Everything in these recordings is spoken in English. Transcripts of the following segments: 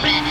friend.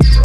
True.